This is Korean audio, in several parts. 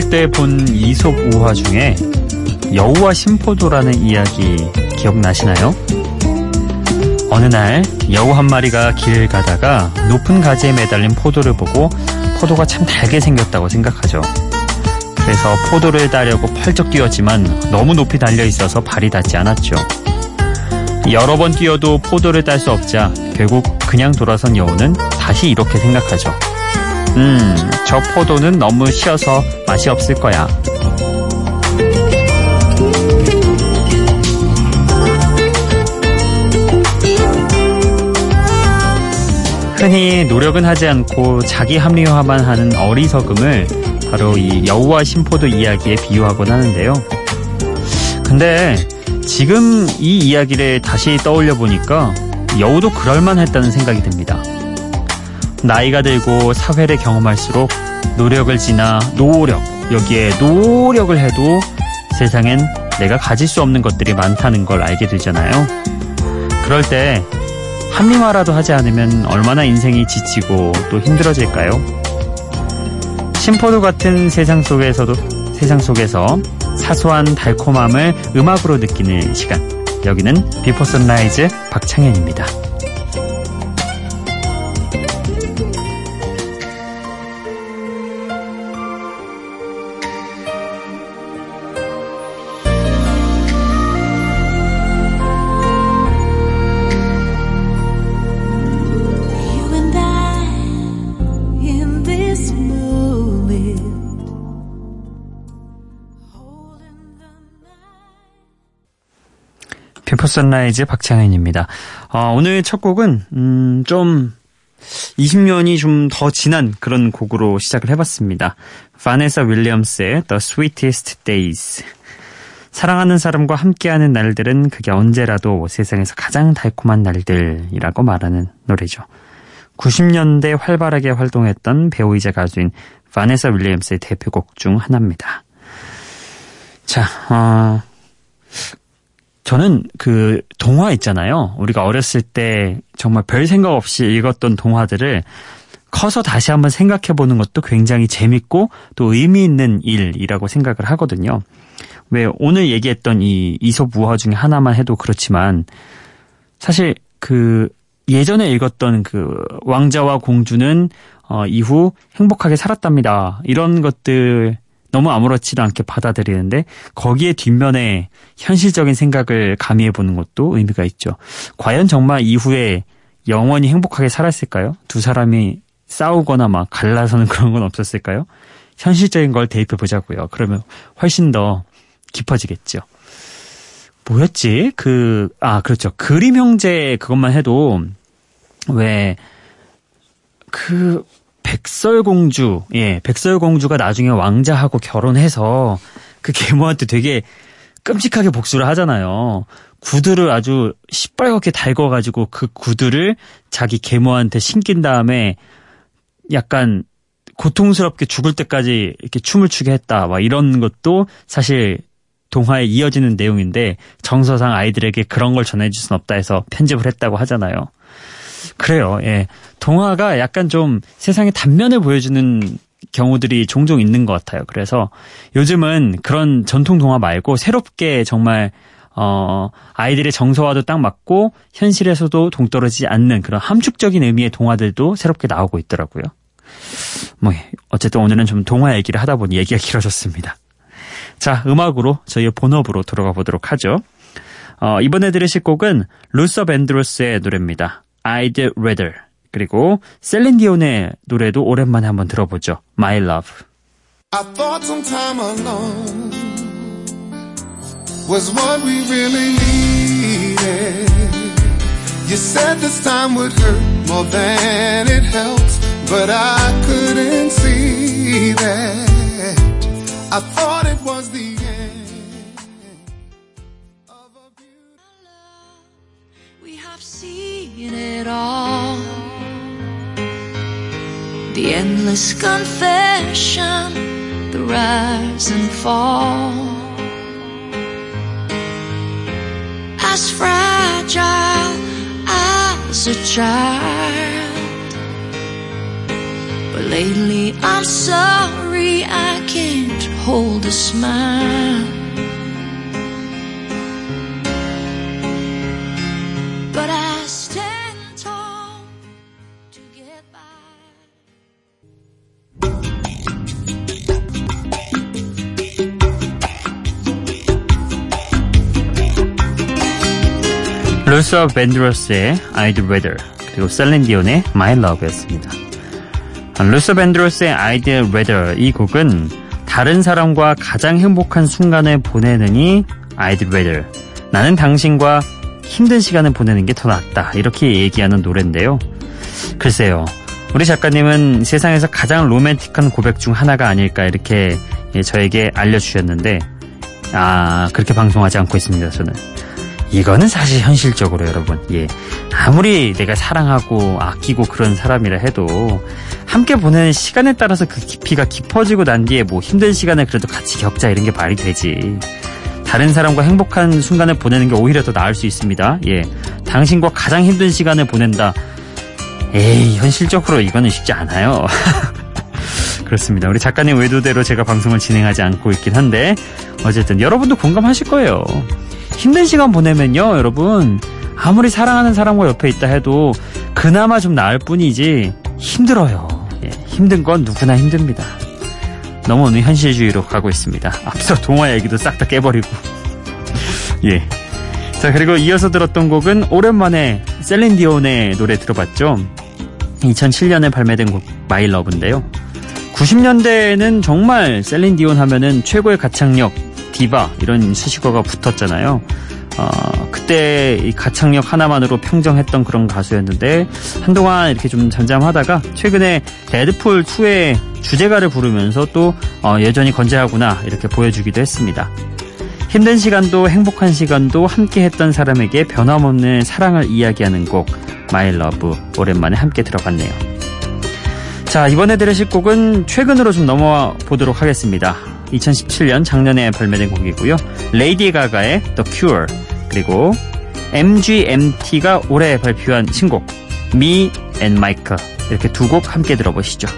어릴 때 본 이솝 우화 중에 여우와 심포도라는 이야기 기억나시나요? 어느 날 여우 한 마리가 길을 가다가 높은 가지에 매달린 포도를 보고 포도가 참 달게 생겼다고 생각하죠. 그래서 포도를 따려고 펄쩍 뛰었지만 너무 높이 달려 있어서 발이 닿지 않았죠. 여러 번 뛰어도 포도를 딸 수 없자 결국 그냥 돌아선 여우는 다시 이렇게 생각하죠. 음, 저 포도는 너무 쉬어서 맛이 없을 거야. 흔히 노력은 하지 않고 자기 합리화만 하는 어리석음을 바로 이 여우와 심포도 이야기에 비유하곤 하는데요. 근데 지금 이 이야기를 다시 떠올려 보니까 여우도 그럴만했다는 생각이 듭니다. 나이가 들고 사회를 경험할수록 노력을 지나 노력, 여기에 노력을 해도 세상엔 내가 가질 수 없는 것들이 많다는 걸 알게 되잖아요. 그럴 때 합리화라도 하지 않으면 얼마나 인생이 지치고 또 힘들어질까요? 심포도 같은 세상 속에서도 세상 속에서 사소한 달콤함을 음악으로 느끼는 시간. 여기는 비포 선라이즈 박창현입니다. 선라이즈 박창현입니다. 어, 오늘 첫 곡은 음, 좀 20년이 좀 더 지난 그런 곡으로 시작을 해봤습니다. 바네사 윌리엄스의 The Sweetest Days. 사랑하는 사람과 함께하는 날들은 그게 언제라도 세상에서 가장 달콤한 날들이라고 말하는 노래죠. 90년대 활발하게 활동했던 배우이자 가수인 바네사 윌리엄스의 대표곡 중 하나입니다. 자, 어, 저는 그 동화 있잖아요. 우리가 어렸을 때 정말 별 생각 없이 읽었던 동화들을 커서 다시 한번 생각해 보는 것도 굉장히 재밌고 또 의미 있는 일이라고 생각을 하거든요. 왜 오늘 얘기했던 이 이솝 우화 중에 하나만 해도 그렇지만 사실 그 예전에 읽었던 그 왕자와 공주는 어 이후 행복하게 살았답니다. 이런 것들 너무 아무렇지도 않게 받아들이는데 거기에 뒷면에 현실적인 생각을 가미해 보는 것도 의미가 있죠. 과연 정말 이후에 영원히 행복하게 살았을까요? 두 사람이 싸우거나 막 갈라서는 그런 건 없었을까요? 현실적인 걸 대입해 보자고요. 그러면 훨씬 더 깊어지겠죠. 뭐였지? 그, 아, 그렇죠. 그림 형제 그것만 해도 왜, 그, 백설공주, 예, 백설공주가 나중에 왕자하고 결혼해서 그 계모한테 되게 끔찍하게 복수를 하잖아요. 구두를 아주 시뻘겋게 달궈가지고 그 구두를 자기 계모한테 신긴 다음에 약간 고통스럽게 죽을 때까지 이렇게 춤을 추게 했다. 막 이런 것도 사실 동화에 이어지는 내용인데 정서상 아이들에게 그런 걸 전해줄 순 없다 해서 편집을 했다고 하잖아요. 그래요. 예. 동화가 약간 좀 세상의 단면을 보여주는 경우들이 종종 있는 것 같아요. 그래서 요즘은 그런 전통 동화 말고 새롭게 정말 어, 아이들의 정서와도 딱 맞고 현실에서도 동떨어지지 않는 그런 함축적인 의미의 동화들도 새롭게 나오고 있더라고요. 뭐, 어쨌든 오늘은 좀 동화 얘기를 하다 보니 얘기가 길어졌습니다. 자, 음악으로 저희의 본업으로 들어가 보도록 하죠. 어, 이번에 들으실 곡은 루서 밴드로스의 노래입니다. I'd rather. 그리고 셀린디온의 노래도 오랜만에 한번 들어보죠. My Love. I thought some time alone was what we really needed. You said this time would hurt more than it helps, but I couldn't see that. I thought seen it all. The endless confession, the rise and fall. As fragile as a child, but Lately I'm sorry I can't hold a smile. 루서 밴드로스의 I'd Rather 그리고 셀린디온의 My Love였습니다. 루서 밴드로스의 I'd Rather 이 곡은 다른 사람과 가장 행복한 순간을 보내느니 I'd Rather 나는 당신과 힘든 시간을 보내는 게 더 낫다 이렇게 얘기하는 노래인데요. 글쎄요. 우리 작가님은 세상에서 가장 로맨틱한 고백 중 하나가 아닐까 이렇게 예, 저에게 알려주셨는데 아 그렇게 방송하지 않고 있습니다 저는 이거는 사실 현실적으로 여러분 예. 아무리 내가 사랑하고 아끼고 그런 사람이라 해도 함께 보내는 시간에 따라서 그 깊이가 깊어지고 난 뒤에 뭐 힘든 시간을 그래도 같이 겪자 이런 게 말이 되지. 다른 사람과 행복한 순간을 보내는 게 오히려 더 나을 수 있습니다. 예. 당신과 가장 힘든 시간을 보낸다. 에이 현실적으로 이거는 쉽지 않아요. 그렇습니다. 우리 작가님 외도대로 제가 방송을 진행하지 않고 있긴 한데 어쨌든 여러분도 공감하실 거예요. 힘든 시간 보내면요, 여러분 아무리 사랑하는 사람과 옆에 있다 해도 그나마 좀 나을 뿐이지 힘들어요. 예, 힘든 건 누구나 힘듭니다. 너무 오늘 현실주의로 가고 있습니다. 앞서 동화 얘기도 싹 다 깨버리고. 예. 자, 그리고 이어서 들었던 곡은 오랜만에 셀린 디온의 노래 들어봤죠? 2007년에 발매된 곡 My Love인데요. 90년대에는 정말 셀린 디온 하면은 최고의 가창력, 디바 이런 수식어가 붙었잖아요. 어, 그때 이 가창력 하나만으로 평정했던 그런 가수였는데 한동안 이렇게 좀 잠잠하다가 최근에 데드풀 2의 주제가를 부르면서 또 어, 여전히 건재하구나 이렇게 보여주기도 했습니다. 힘든 시간도 행복한 시간도 함께 했던 사람에게 변함없는 사랑을 이야기하는 곡 My Love 오랜만에 함께 들어봤네요. 자 이번에 들으실 곡은 최근으로 좀 넘어와 보도록 하겠습니다. 2017년 작년에 발매된 곡이고요. 레이디 가가의 The Cure 그리고 MGMT가 올해 발표한 신곡 Me and Michael 이렇게 두 곡 함께 들어보시죠.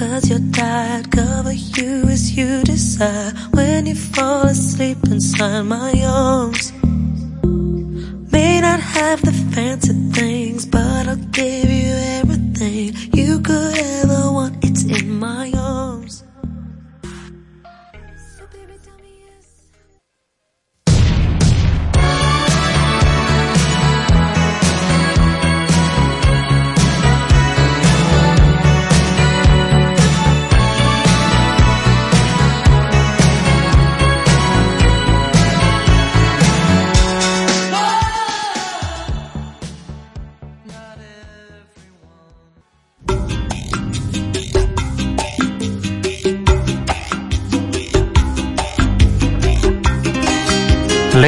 Cause you're When you fall asleep inside my arms. May not have the fancy things,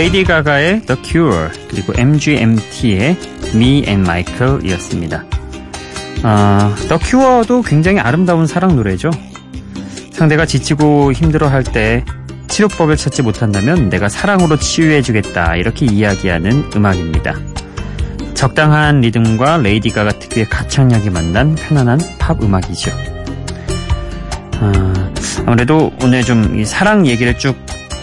레이디 가가의 The Cure 그리고 MGMT의 Me and Michael이었습니다. 아, The Cure도 굉장히 아름다운 사랑 노래죠. 상대가 지치고 힘들어할 때 치료법을 찾지 못한다면 내가 사랑으로 치유해주겠다 이렇게 이야기하는 음악입니다. 적당한 리듬과 레이디 가가 특유의 가창력이 만난 편안한 팝 음악이죠. 아, 아무래도 오늘 좀 이 사랑 얘기를 쭉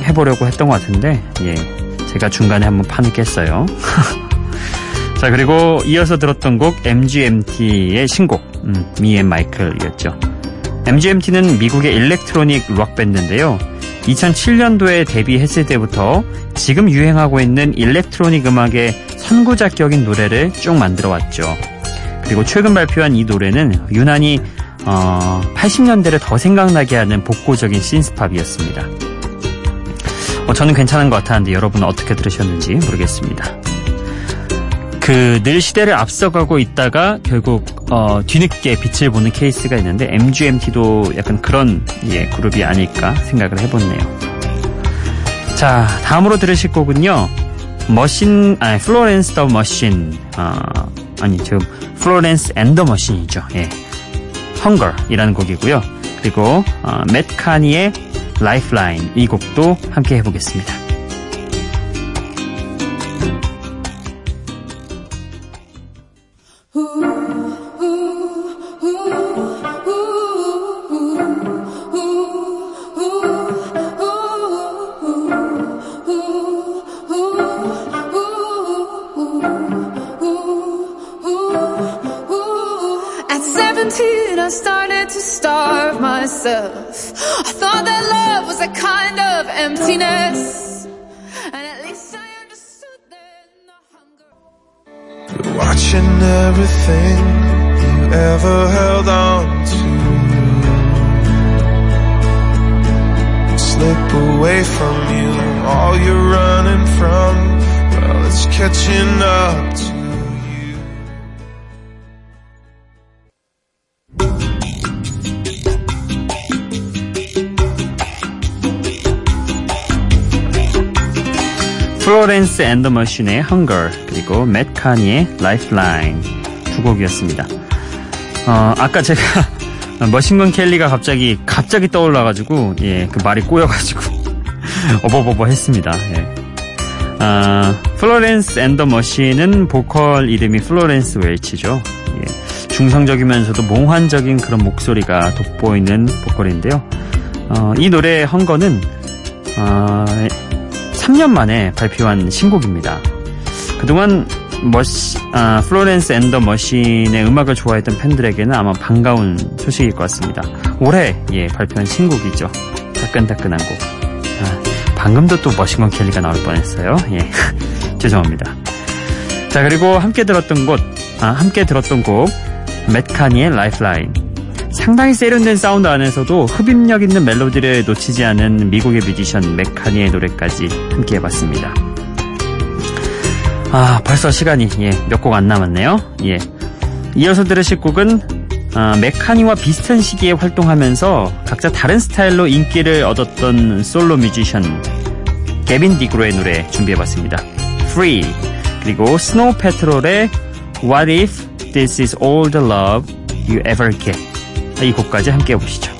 해보려고 했던 것 같은데, 예. 제가 중간에 한번 판을 깼어요. 자, 그리고 이어서 들었던 곡 MGMT의 신곡, 음, Me and Michael이었죠. MGMT는 미국의 electronic 록 밴드인데요. 2007년도에 데뷔했을 때부터 지금 유행하고 있는 electronic 음악의 선구자격인 노래를 쭉 만들어 왔죠. 그리고 최근 발표한 이 노래는 유난히 어, 80년대를 더 생각나게 하는 복고적인 synthpop이었습니다. 어, 저는 괜찮은 것 같았는데 여러분은 어떻게 들으셨는지 모르겠습니다. 그 늘 시대를 앞서가고 있다가 결국 어, 뒤늦게 빛을 보는 케이스가 있는데 MGMT도 약간 그런 예, 그룹이 아닐까 생각을 해봤네요. 자 다음으로 들으실 곡은요. 머신 아니 플로렌스 더 머신 아, 아니 지금 플로렌스 앤 더 머신이죠. 예. Hunger이라는 곡이고요. 그리고 어, 맷 카니의 Lifeline 이 곡도 함께 해보겠습니다. At 17, I started to starve myself. I thought that love was a kind of emptiness. And at least I understood then the hunger. Watching everything you ever held on to slip away from you. All you're running from, well, it's catching up to 플로렌스 앤 더 머신의 Hunger 그리고 맷 카니의 Lifeline 두 곡이었습니다. 어, 아까 제가 머신건 켈리가 갑자기 갑자기 떠올라가지고 예, 그 말이 꼬여가지고 어버버버 했습니다. 예. 아, 플로렌스 앤 더 머신은 보컬 이름이 플로렌스 웰치죠. 예, 중성적이면서도 몽환적인 그런 목소리가 돋보이는 보컬인데요. 어, 이 노래 Hunger는 어, 3년 만에 발표한 신곡입니다. 그동안 머시, 아, 플로렌스 앤 더 머신의 음악을 좋아했던 팬들에게는 아마 반가운 소식일 것 같습니다. 올해 예, 발표한 신곡이죠. 따끈따끈한 곡. 아, 방금도 또 머신건 켈리가 나올 뻔했어요. 예, 죄송합니다. 자 그리고 함께 들었던 곳, 아, 함께 들었던 곡 맷 카니의 Lifeline. 상당히 세련된 사운드 안에서도 흡입력 있는 멜로디를 놓치지 않은 미국의 뮤지션 맷 카니의 노래까지 함께 해봤습니다. 아, 벌써 시간이 예, 몇 곡 안 남았네요. 예. 이어서 들으실 곡은 아, 맷 카니와 비슷한 시기에 활동하면서 각자 다른 스타일로 인기를 얻었던 솔로 뮤지션 게빈 디그로의 노래 준비해봤습니다. Free 그리고 스노우 패트롤의 What If This Is All The Love You Ever Get 이 곡까지 함께 해보시죠.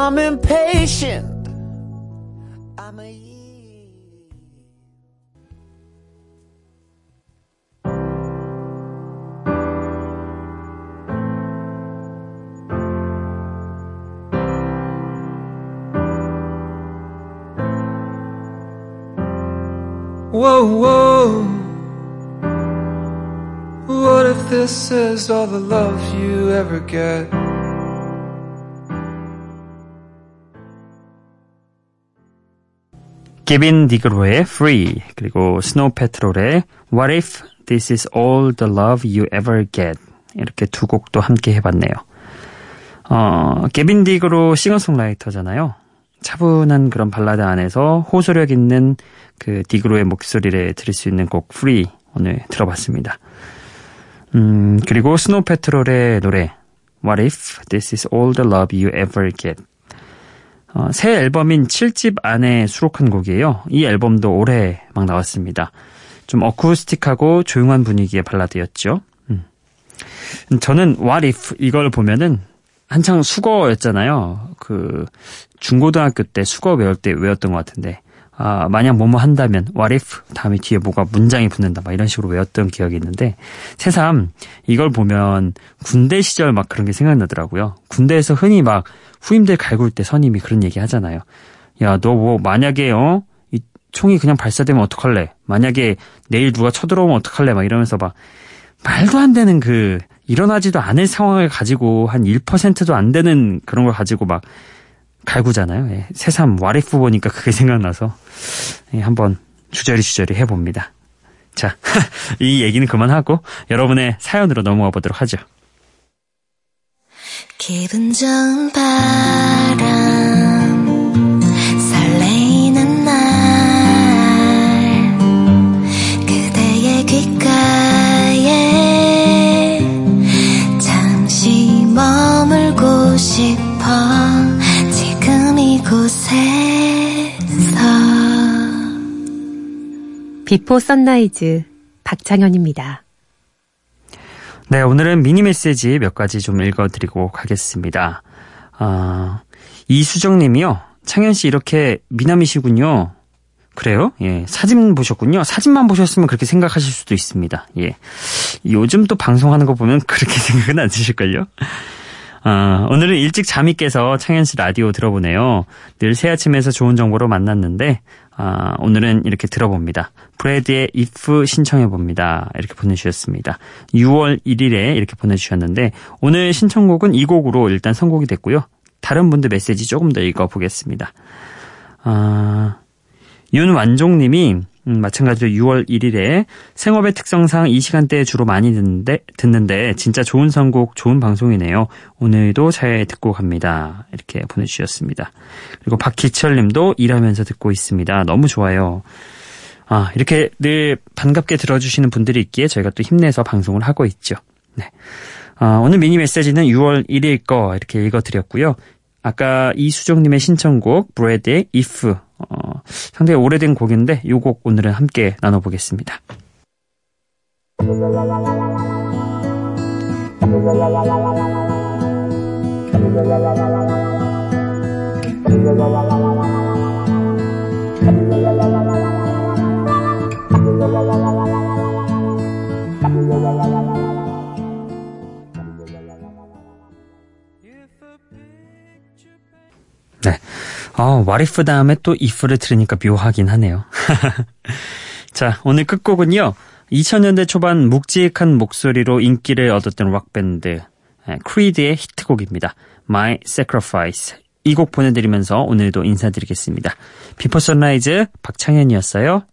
I'm impatient. I'm a. Whoa, whoa. What if this is all the love you ever get? 게빈 디그로의 Free 그리고 스노우 패트롤의 What If This Is All The Love You Ever Get 이렇게 두 곡도 함께 해봤네요. 어, 게빈 디그로 싱어송라이터잖아요. 차분한 그런 발라드 안에서 호소력 있는 그 디그로의 목소리를 들을 수 있는 곡 Free 오늘 들어봤습니다. 음, 그리고 스노우 패트롤의 노래 What If This Is All The Love You Ever Get 어, 새 앨범인 7집 안에 수록한 곡이에요. 이 앨범도 올해 막 나왔습니다. 좀 어쿠스틱하고 조용한 분위기의 발라드였죠. 음. 저는 What If 이걸 보면은 한창 수거였잖아요. 그 중고등학교 때 수거 외울 때 외웠던 것 같은데 아, 만약 뭐뭐 한다면 what if 다음에 뒤에 뭐가 문장이 붙는다 막 이런 식으로 외웠던 기억이 있는데 새삼 이걸 보면 군대 시절 막 그런 게 생각나더라고요. 군대에서 흔히 막 후임들 갈굴 때 선임이 그런 얘기 하잖아요. 야, 너 뭐 만약에 어? 이 총이 그냥 발사되면 어떡할래? 만약에 내일 누가 쳐들어오면 어떡할래? 막 이러면서 막 말도 안 되는 그 일어나지도 않을 상황을 가지고 한 1%도 안 되는 그런 걸 가지고 막 갈구잖아요. 예, 새삼 와리프 보니까 그게 생각나서 예, 한번 주저리 주저리 해봅니다. 자, 이 얘기는 그만하고 여러분의 사연으로 넘어가 보도록 하죠. 기분 좋은 바람 비포 선라이즈 박창현입니다. 네, 오늘은 미니 메시지 몇 가지 좀 읽어드리고 가겠습니다. 아, 이수정 님이요. 창현 씨 이렇게 미남이시군요. 그래요? 예. 사진 보셨군요. 사진만 보셨으면 그렇게 생각하실 수도 있습니다. 예. 요즘 또 방송하는 거 보면 그렇게 생각은 안 드실걸요? 아, 오늘은 일찍 잠이 깨서 창현 씨 라디오 들어보네요. 늘 새 아침에서 좋은 정보로 만났는데, 아, 오늘은 이렇게 들어봅니다. 브래드의 if 신청해봅니다. 이렇게 보내주셨습니다. 6월 1일에 이렇게 보내주셨는데, 오늘 신청곡은 이 곡으로 일단 선곡이 됐고요. 다른 분들 메시지 조금 더 읽어보겠습니다. 아, 윤완종님이 음, 마찬가지로 6월 1일에 생업의 특성상 이 시간대에 주로 많이 듣는데, 듣는데 진짜 좋은 선곡, 좋은 방송이네요. 오늘도 잘 듣고 갑니다. 이렇게 보내주셨습니다. 그리고 박기철 님도 일하면서 듣고 있습니다. 너무 좋아요. 아, 이렇게 늘 반갑게 들어주시는 분들이 있기에 저희가 또 힘내서 방송을 하고 있죠. 네. 아, 오늘 미니 메시지는 6월 1일 거 이렇게 읽어드렸고요. 아까 이수정님의 신청곡 브래드의 If 어, 상당히 오래된 곡인데 이 곡 오늘은 함께 나눠보겠습니다. 어, What If 다음에 또 if를 들으니까 묘하긴 하네요. 자, 오늘 끝곡은요. 2000년대 초반 묵직한 목소리로 인기를 얻었던 락밴드 크리드의 히트곡입니다. My Sacrifice. 이 곡 보내드리면서 오늘도 인사드리겠습니다. 비포 선라이즈 박창현이었어요.